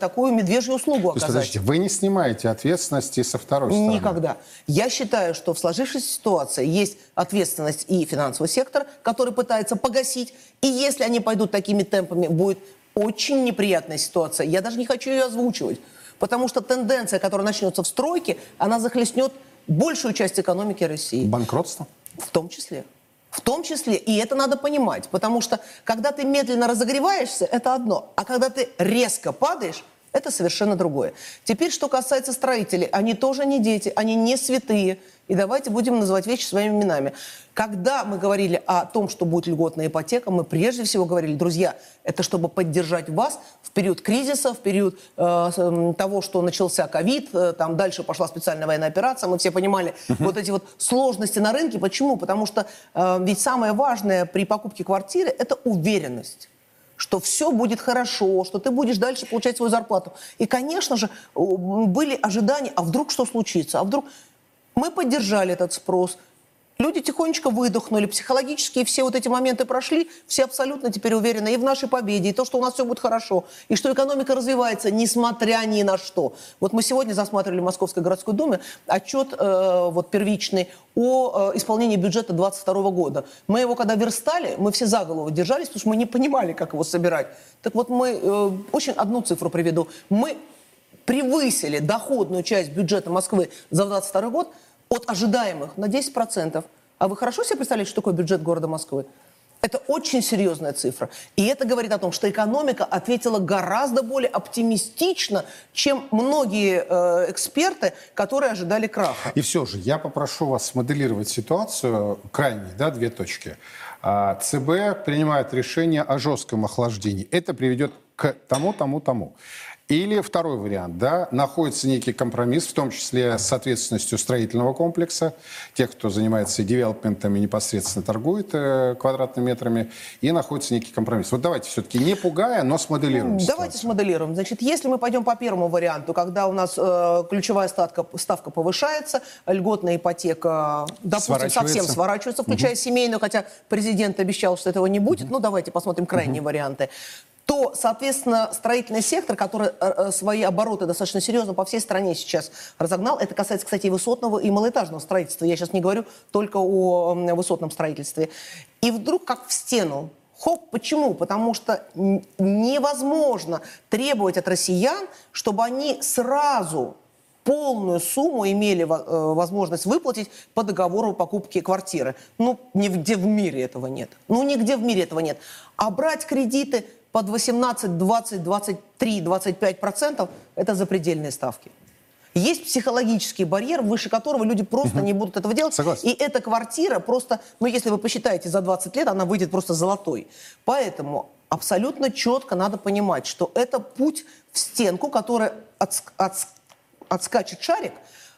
такую медвежью услугу оказать. подождите, вы не снимаете ответственности со второй стороны? Никогда. Я считаю, что в сложившейся ситуации есть ответственность и финансового сектора, который пытается погасить. И если они пойдут такими темпами, будет очень неприятная ситуация. Я даже не хочу ее озвучивать. Потому что тенденция, которая начнется в стройке, она захлестнет большую часть экономики России. Банкротство? В том числе. В том числе. И это надо понимать. Потому что, когда ты медленно разогреваешься, это одно. А когда ты резко падаешь, это совершенно другое. Теперь, что касается строителей. Они тоже не дети, они не святые. И давайте будем называть вещи своими именами. Когда мы говорили о том, что будет льготная ипотека, мы прежде всего говорили, друзья, это чтобы поддержать вас в период кризиса, в период э, того, что начался ковид, э, там дальше пошла специальная военная операция, мы все понимали вот эти вот сложности на рынке. Почему? Потому что э, ведь самое важное при покупке квартиры – это уверенность что все будет хорошо, что ты будешь дальше получать свою зарплату. И, конечно же, были ожидания, а вдруг что случится, а вдруг... Мы поддержали этот спрос, Люди тихонечко выдохнули, психологически все вот эти моменты прошли, все абсолютно теперь уверены и в нашей победе, и то, что у нас все будет хорошо, и что экономика развивается, несмотря ни на что. Вот мы сегодня засматривали в Московской городской думе отчет э, вот, первичный о э, исполнении бюджета 2022 года. Мы его когда верстали, мы все за голову держались, потому что мы не понимали, как его собирать. Так вот мы, э, очень одну цифру приведу, мы превысили доходную часть бюджета Москвы за 2022 год от ожидаемых на 10%. А вы хорошо себе представляете, что такое бюджет города Москвы? Это очень серьезная цифра. И это говорит о том, что экономика ответила гораздо более оптимистично, чем многие э, эксперты, которые ожидали краха. И все же, я попрошу вас смоделировать ситуацию крайней, да, две точки. А, ЦБ принимает решение о жестком охлаждении. Это приведет к тому, тому, тому. Или второй вариант, да, находится некий компромисс, в том числе с ответственностью строительного комплекса, тех, кто занимается девелопментами, непосредственно торгует э, квадратными метрами, и находится некий компромисс. Вот давайте все-таки не пугая, но смоделируем Давайте ситуацию. смоделируем. Значит, если мы пойдем по первому варианту, когда у нас э, ключевая ставка, ставка повышается, льготная ипотека, допустим, Сворачивается. совсем сворачивается, включая семейную, хотя президент обещал, что этого не будет. Ну, давайте посмотрим крайние варианты то, соответственно, строительный сектор, который э, э, свои обороты достаточно серьезно по всей стране сейчас разогнал, это касается, кстати, и высотного, и малоэтажного строительства. Я сейчас не говорю только о высотном строительстве. И вдруг, как в стену, Хоп, почему? Потому что невозможно требовать от россиян, чтобы они сразу полную сумму имели э, возможность выплатить по договору покупки квартиры. Ну, нигде в мире этого нет. Ну, нигде в мире этого нет. А брать кредиты под 18, 20, 23, 25 процентов – это запредельные ставки. Есть психологический барьер, выше которого люди просто угу. не будут этого делать. Согласен. И эта квартира просто, ну если вы посчитаете за 20 лет, она выйдет просто золотой. Поэтому абсолютно четко надо понимать, что это путь в стенку, которая от, от, отскачет шарик,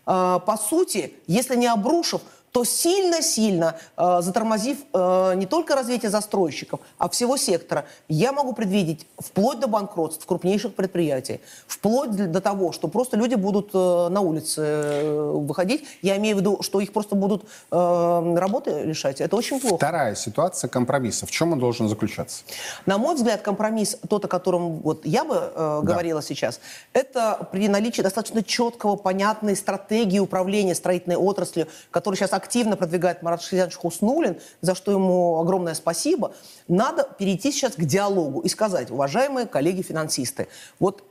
э, по сути, если не обрушив, то сильно-сильно э, затормозив э, не только развитие застройщиков, а всего сектора, я могу предвидеть вплоть до банкротств крупнейших предприятий, вплоть до того, что просто люди будут э, на улице э, выходить. Я имею в виду, что их просто будут э, работы лишать. Это очень плохо. Вторая ситуация компромисса. В чем он должен заключаться? На мой взгляд, компромисс, тот, о котором вот я бы э, говорила да. сейчас, это при наличии достаточно четкого, понятной стратегии управления строительной отраслью, которая сейчас активно продвигает Марат Шахриянович Хуснулин, за что ему огромное спасибо, надо перейти сейчас к диалогу и сказать, уважаемые коллеги-финансисты, вот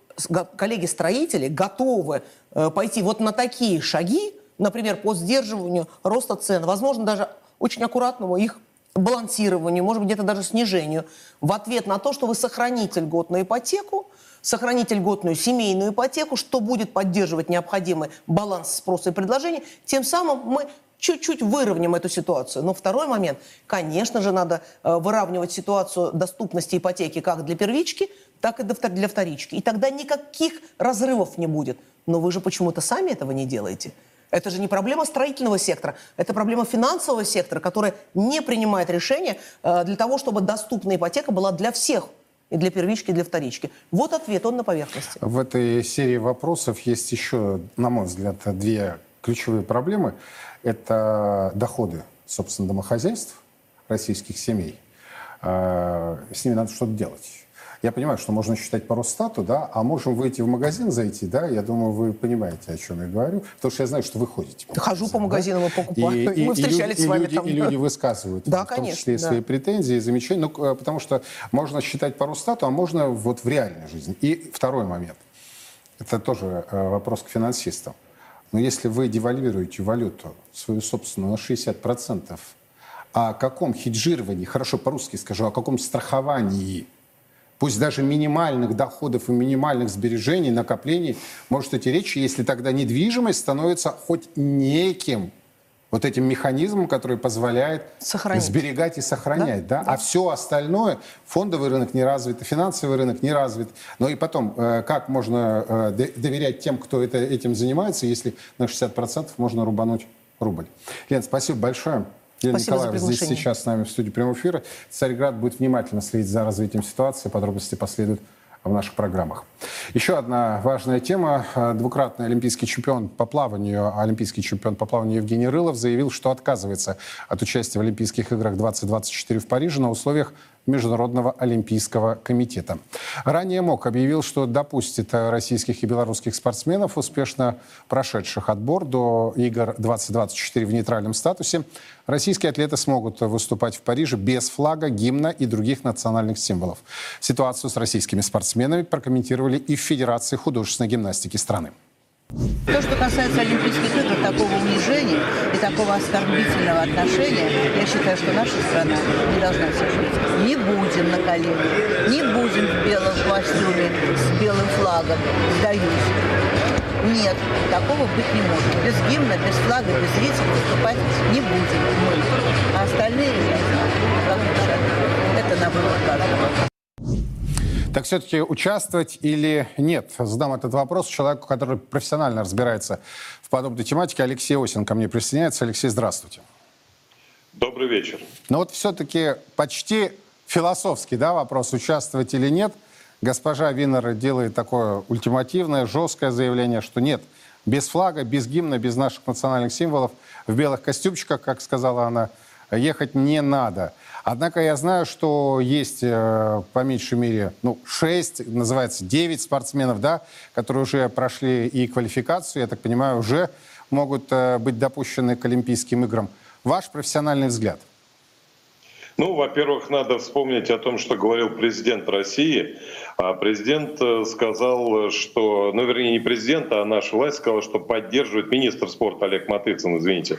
коллеги-строители готовы э, пойти вот на такие шаги, например, по сдерживанию роста цен, возможно, даже очень аккуратному их балансированию, может быть, где-то даже снижению, в ответ на то, что вы сохраните льготную ипотеку, сохраните льготную семейную ипотеку, что будет поддерживать необходимый баланс спроса и предложения, тем самым мы чуть-чуть выровняем эту ситуацию. Но второй момент, конечно же, надо э, выравнивать ситуацию доступности ипотеки как для первички, так и для вторички. И тогда никаких разрывов не будет. Но вы же почему-то сами этого не делаете. Это же не проблема строительного сектора, это проблема финансового сектора, который не принимает решения э, для того, чтобы доступная ипотека была для всех. И для первички, и для вторички. Вот ответ, он на поверхности. В этой серии вопросов есть еще, на мой взгляд, две ключевые проблемы это доходы, собственно, домохозяйств российских семей. А, с ними надо что-то делать. Я понимаю, что можно считать по Росстату, да, а можем выйти в магазин, зайти, да, я думаю, вы понимаете, о чем я говорю, потому что я знаю, что вы ходите. По Хожу по магазинам да? и покупаю, и, мы встречались и, с вами и люди, там. И люди высказывают, да, в конечно, том числе и да. свои претензии, замечания, ну, э, потому что можно считать по Росстату, а можно вот в реальной жизни. И второй момент, это тоже э, вопрос к финансистам. Но если вы девальвируете валюту свою собственную на 60%, о каком хеджировании, хорошо по-русски скажу, о каком страховании, пусть даже минимальных доходов и минимальных сбережений, накоплений, может идти речь, если тогда недвижимость становится хоть неким вот этим механизмом, который позволяет сохранить. сберегать и сохранять. Да? Да? Да. А все остальное, фондовый рынок не развит, финансовый рынок не развит. Но и потом, э, как можно э, доверять тем, кто это, этим занимается, если на 60% можно рубануть рубль. Лен, спасибо большое. Елена Спасибо Николаевна здесь сейчас с нами в студии прямого эфира. Царьград будет внимательно следить за развитием ситуации. Подробности последуют в наших программах. Еще одна важная тема. Двукратный олимпийский чемпион по плаванию, олимпийский чемпион по плаванию Евгений Рылов заявил, что отказывается от участия в Олимпийских играх 2024 в Париже на условиях Международного олимпийского комитета. Ранее МОК объявил, что допустит российских и белорусских спортсменов, успешно прошедших отбор до игр 2024 в нейтральном статусе. Российские атлеты смогут выступать в Париже без флага, гимна и других национальных символов. Ситуацию с российскими спортсменами прокомментировали и в Федерации художественной гимнастики страны. То, что касается Олимпийских игр, такого унижения и такого оскорбительного отношения, я считаю, что наша страна не должна совершить. Не будем на коленях, не будем в белом костюме с белым флагом, сдаюсь. Нет, такого быть не может. Без гимна, без флага, без зрителей выступать не будем мы. А остальные, как Это на выбор каждого. Так все-таки участвовать или нет? Задам этот вопрос человеку, который профессионально разбирается в подобной тематике. Алексей Осин ко мне присоединяется. Алексей, здравствуйте. Добрый вечер. Но вот все-таки почти философский да, вопрос, участвовать или нет. Госпожа Винер делает такое ультимативное, жесткое заявление, что нет, без флага, без гимна, без наших национальных символов, в белых костюмчиках, как сказала она, ехать не надо. Однако я знаю, что есть э, по меньшей мере ну, 6, называется 9 спортсменов, да, которые уже прошли и квалификацию, я так понимаю, уже могут э, быть допущены к Олимпийским играм. Ваш профессиональный взгляд? Ну, во-первых, надо вспомнить о том, что говорил президент России. А президент э, сказал, что, ну, вернее, не президент, а наша власть сказала, что поддерживает министр спорта Олег Матыцын, извините.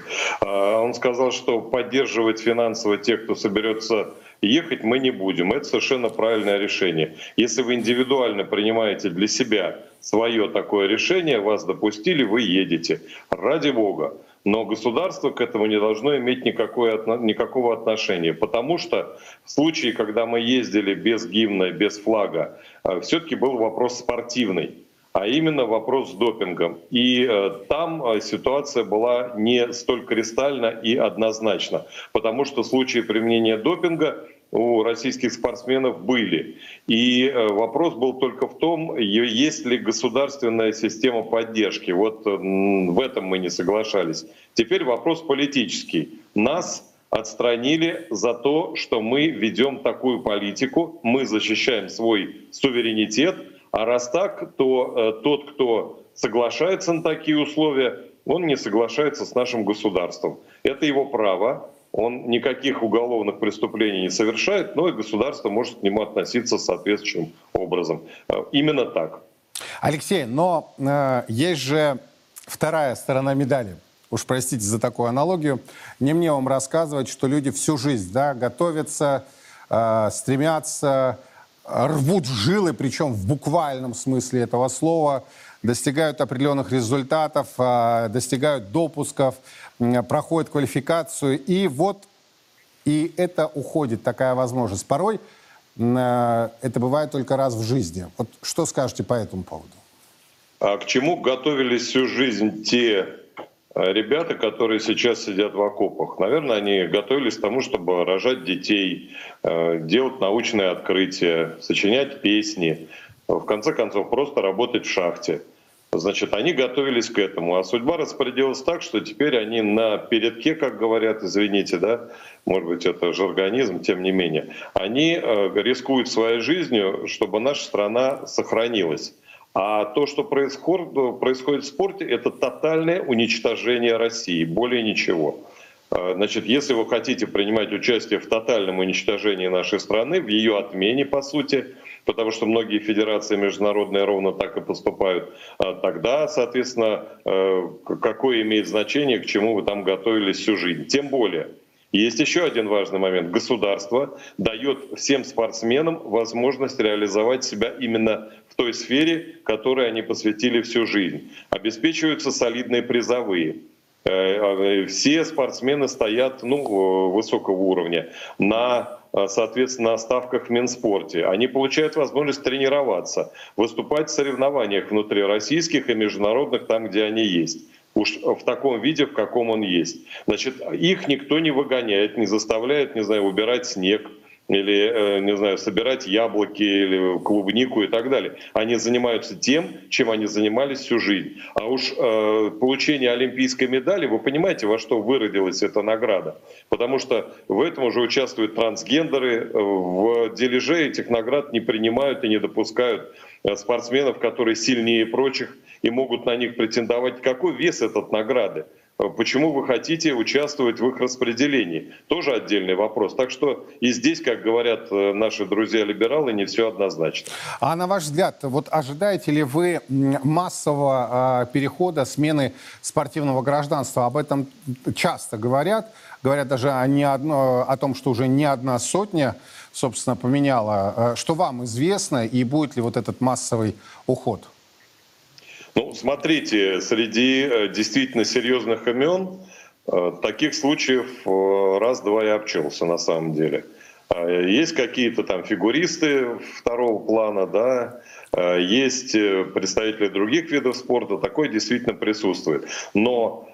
Он сказал, что поддерживать финансово тех, кто соберется ехать, мы не будем. Это совершенно правильное решение. Если вы индивидуально принимаете для себя свое такое решение, вас допустили, вы едете. Ради Бога но государство к этому не должно иметь никакой, никакого отношения, потому что в случае, когда мы ездили без гимна, без флага, э, все-таки был вопрос спортивный а именно вопрос с допингом. И э, там э, ситуация была не столь кристальна и однозначна, потому что случаи применения допинга у российских спортсменов были. И э, вопрос был только в том, есть ли государственная система поддержки. Вот в этом мы не соглашались. Теперь вопрос политический. Нас отстранили за то, что мы ведем такую политику, мы защищаем свой суверенитет, а раз так, то э, тот, кто соглашается на такие условия, он не соглашается с нашим государством. Это его право, он никаких уголовных преступлений не совершает, но и государство может к нему относиться соответствующим образом. Э, именно так. Алексей, но э, есть же вторая сторона медали. Уж простите за такую аналогию. Не мне вам рассказывать, что люди всю жизнь да, готовятся, э, стремятся, рвут жилы, причем в буквальном смысле этого слова, достигают определенных результатов, э, достигают допусков, проходят квалификацию, и вот и это уходит, такая возможность. Порой э, это бывает только раз в жизни. Вот что скажете по этому поводу? А к чему готовились всю жизнь те ребята, которые сейчас сидят в окопах? Наверное, они готовились к тому, чтобы рожать детей, э, делать научные открытия, сочинять песни, в конце концов просто работать в шахте. Значит, они готовились к этому. А судьба распорядилась так, что теперь они на передке, как говорят, извините, да, может быть, это же организм, тем не менее, они э, рискуют своей жизнью, чтобы наша страна сохранилась. А то, что происходит, происходит в спорте, это тотальное уничтожение России, более ничего. Э, значит, если вы хотите принимать участие в тотальном уничтожении нашей страны, в ее отмене, по сути, потому что многие федерации международные ровно так и поступают, а тогда, соответственно, э, какое имеет значение, к чему вы там готовились всю жизнь. Тем более, есть еще один важный момент. Государство дает всем спортсменам возможность реализовать себя именно той сфере, которой они посвятили всю жизнь. Обеспечиваются солидные призовые. Э, все спортсмены стоят ну, высокого уровня на Э, соответственно, на ставках в Минспорте. Они получают возможность тренироваться, выступать в соревнованиях внутри российских и международных, там, где они есть уж в таком виде, в каком он есть. Значит, их никто не выгоняет, не заставляет, не знаю, убирать снег, или, э, не знаю, собирать яблоки или клубнику и так далее. Они занимаются тем, чем они занимались всю жизнь. А уж э, получение олимпийской медали, вы понимаете, во что выродилась эта награда. Потому что в этом уже участвуют трансгендеры, э, в дележе этих наград не принимают и не допускают э, спортсменов, которые сильнее прочих и могут на них претендовать. Какой вес этот награды? Почему вы хотите участвовать в их распределении? Тоже отдельный вопрос. Так что и здесь, как говорят э, наши друзья-либералы, не все однозначно. А на ваш взгляд, вот ожидаете ли вы массового э, перехода, смены спортивного гражданства? Об этом часто говорят. Говорят даже о, не одно, о том, что уже не одна сотня, собственно, поменяла. Э, что вам известно и будет ли вот этот массовый уход? Ну, смотрите, среди э, действительно серьезных имен э, таких случаев э, раз-два я обчелся на самом деле. А, есть какие-то там фигуристы второго плана, да, есть представители других видов спорта, такое действительно присутствует. Но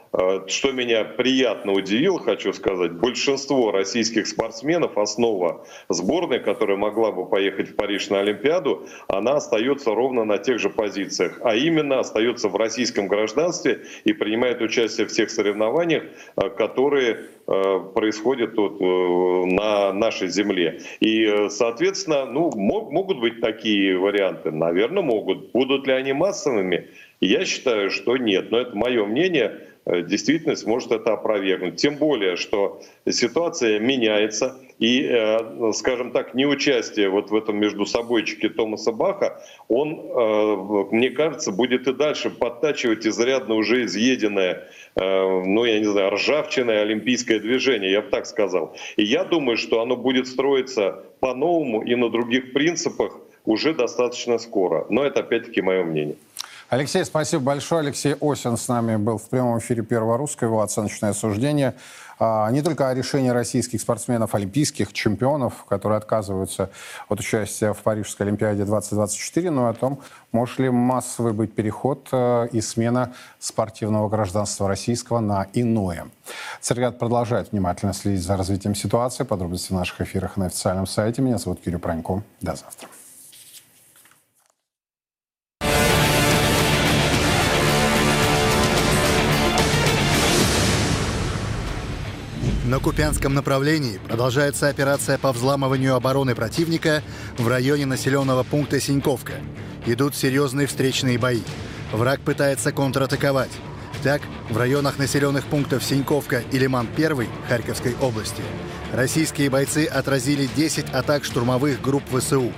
что меня приятно удивило, хочу сказать, большинство российских спортсменов, основа сборной, которая могла бы поехать в Париж на Олимпиаду, она остается ровно на тех же позициях, а именно остается в российском гражданстве и принимает участие в тех соревнованиях, э, которые э, происходят тут на нашей земле. И, соответственно, ну, могут быть такие варианты? Наверное, могут. Будут ли они массовыми? Я считаю, что нет. Но это мое мнение э, действительность может это опровергнуть. Тем более, что ситуация меняется, и, э, скажем так, неучастие вот в этом между собойчике Томаса Баха, он, э, мне кажется, будет и дальше подтачивать изрядно уже изъеденное, ну, я не знаю, ржавчиное олимпийское движение, я бы так сказал. И я думаю, что оно будет строиться по-новому и на других принципах уже достаточно скоро. Но это опять-таки мое мнение. Алексей, спасибо большое. Алексей Осин с нами был в прямом эфире Первого Русского, его оценочное суждение. А, не только о решении российских спортсменов, олимпийских чемпионов, которые отказываются от участия в Парижской Олимпиаде 2024, но и о том, может ли массовый быть переход э, и смена спортивного гражданства российского на иное. Царьград продолжает внимательно следить за развитием ситуации. Подробности в наших эфирах на официальном сайте. Меня зовут Кирилл Пронько. До завтра. На Купянском направлении продолжается операция по взламыванию обороны противника в районе населенного пункта Синьковка. Идут серьезные встречные бои. Враг пытается контратаковать. Так, в районах населенных пунктов Синьковка и Лиман-1 Харьковской области российские бойцы отразили 10 атак штурмовых групп ВСУ.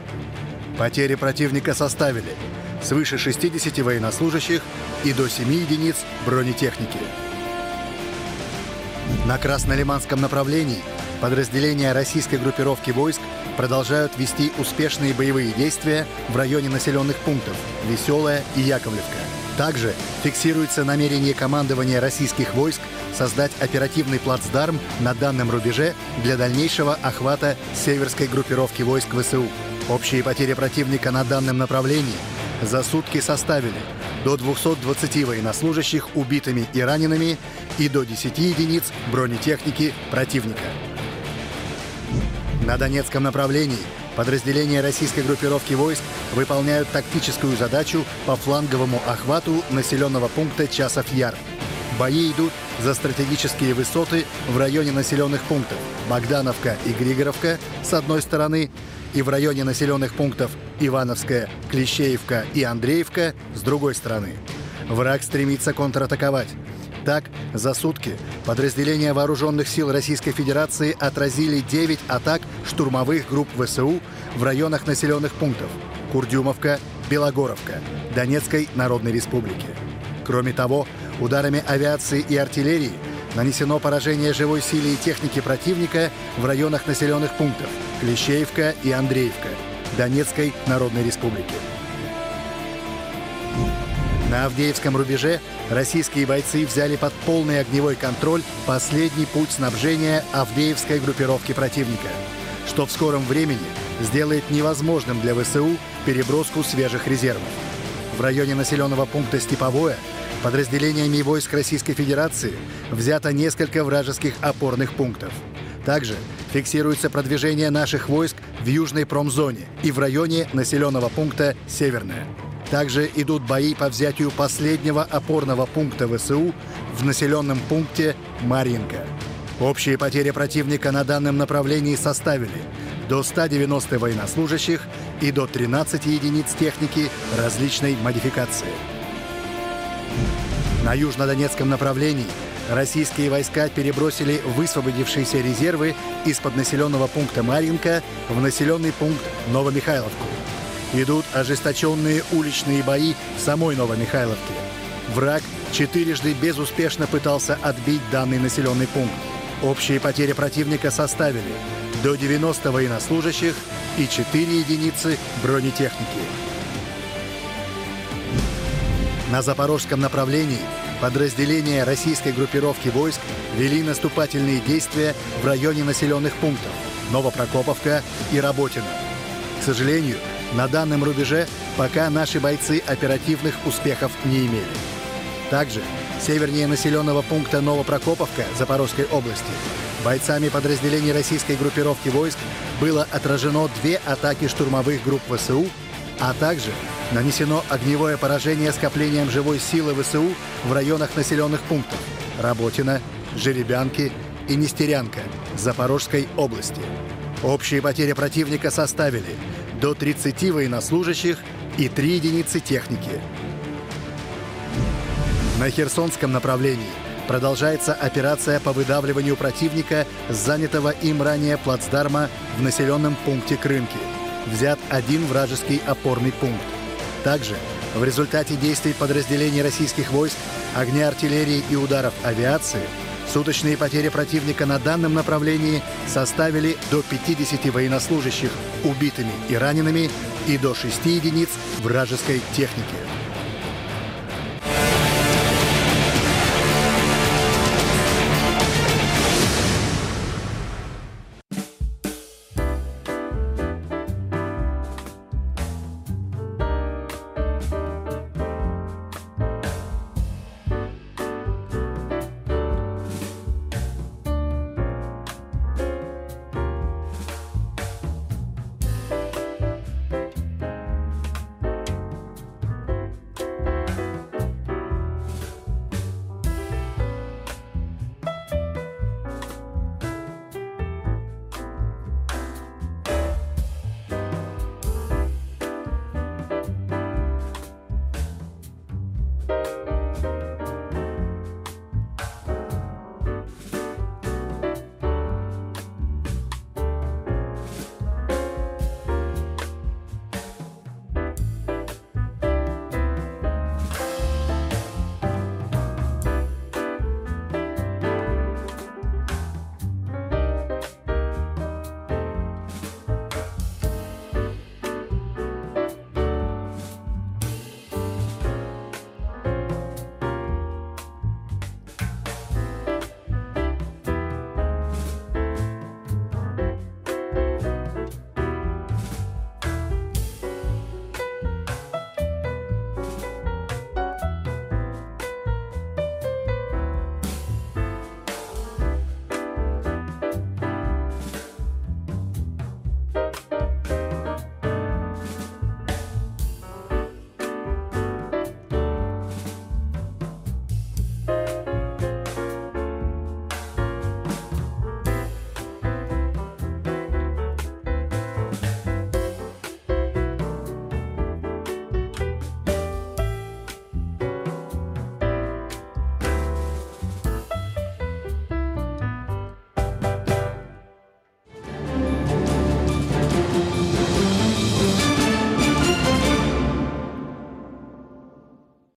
Потери противника составили свыше 60 военнослужащих и до 7 единиц бронетехники. На Краснолиманском направлении подразделения российской группировки войск продолжают вести успешные боевые действия в районе населенных пунктов Веселая и Яковлевка. Также фиксируется намерение командования российских войск создать оперативный плацдарм на данном рубеже для дальнейшего охвата северской группировки войск ВСУ. Общие потери противника на данном направлении за сутки составили до 220 военнослужащих убитыми и ранеными и до 10 единиц бронетехники противника. На Донецком направлении подразделения российской группировки войск выполняют тактическую задачу по фланговому охвату населенного пункта Часов-Яр. Бои идут за стратегические высоты в районе населенных пунктов Богдановка и Григоровка с одной стороны и в районе населенных пунктов Ивановская, Клещеевка и Андреевка с другой стороны. Враг стремится контратаковать. Так, за сутки подразделения вооруженных сил Российской Федерации отразили 9 атак штурмовых групп ВСУ в районах населенных пунктов Курдюмовка, Белогоровка, Донецкой Народной Республики. Кроме того, ударами авиации и артиллерии нанесено поражение живой силе и техники противника в районах населенных пунктов Клещеевка и Андреевка Донецкой Народной Республики. На Авдеевском рубеже российские бойцы взяли под полный огневой контроль последний путь снабжения Авдеевской группировки противника, что в скором времени сделает невозможным для ВСУ переброску свежих резервов. В районе населенного пункта Степовое подразделениями войск Российской Федерации взято несколько вражеских опорных пунктов. Также фиксируется продвижение наших войск в южной промзоне и в районе населенного пункта Северная. Также идут бои по взятию последнего опорного пункта ВСУ в населенном пункте Маринка. Общие потери противника на данном направлении составили до 190 военнослужащих и до 13 единиц техники различной модификации. На южнодонецком направлении российские войска перебросили высвободившиеся резервы из-под населенного пункта Маринка в населенный пункт Новомихайловку. Идут ожесточенные уличные бои в самой Новомихайловке. Враг четырежды безуспешно пытался отбить данный населенный пункт. Общие потери противника составили до 90 военнослужащих и 4 единицы бронетехники. На запорожском направлении подразделения российской группировки войск вели наступательные действия в районе населенных пунктов Новопрокоповка и Работино. К сожалению, на данном рубеже пока наши бойцы оперативных успехов не имели. Также севернее населенного пункта Новопрокоповка Запорожской области бойцами подразделений российской группировки войск было отражено две атаки штурмовых групп ВСУ, а также нанесено огневое поражение скоплением живой силы ВСУ в районах населенных пунктов Работина, Жеребянки и Нестерянка Запорожской области. Общие потери противника составили до 30 военнослужащих и 3 единицы техники. На Херсонском направлении Продолжается операция по выдавливанию противника занятого им ранее плацдарма в населенном пункте Крымки. Взят один вражеский опорный пункт. Также в результате действий подразделений российских войск, огня артиллерии и ударов авиации суточные потери противника на данном направлении составили до 50 военнослужащих убитыми и ранеными и до 6 единиц вражеской техники.